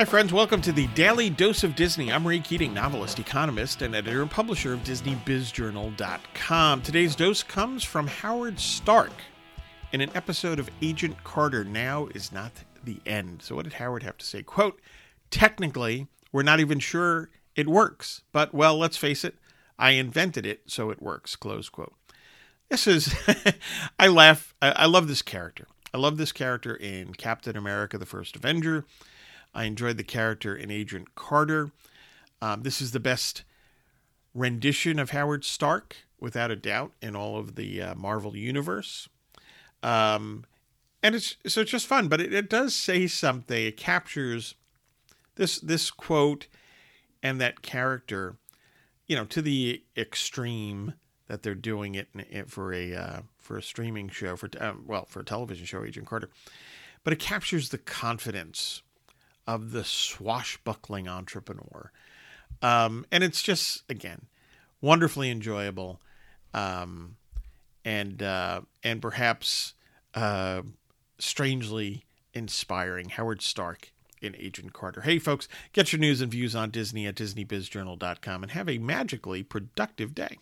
Hi, friends. Welcome to the Daily Dose of Disney. I'm Ray Keating, novelist, economist, and editor and publisher of DisneyBizJournal.com. Today's dose comes from Howard Stark in an episode of Agent Carter. Now is not the end. So, what did Howard have to say? Quote, technically, we're not even sure it works, but well, let's face it, I invented it, so it works. Close quote. This is, I laugh. I, I love this character. I love this character in Captain America the First Avenger. I enjoyed the character in Agent Carter. Um, this is the best rendition of Howard Stark, without a doubt, in all of the uh, Marvel universe. Um, and it's so it's just fun, but it, it does say something. It captures this this quote and that character, you know, to the extreme that they're doing it for a uh, for a streaming show for uh, well for a television show, Agent Carter. But it captures the confidence of the swashbuckling entrepreneur, um, and it's just again wonderfully enjoyable, um, and uh, and perhaps uh, strangely inspiring. Howard Stark in Agent Carter. Hey, folks, get your news and views on Disney at DisneyBizJournal.com and have a magically productive day.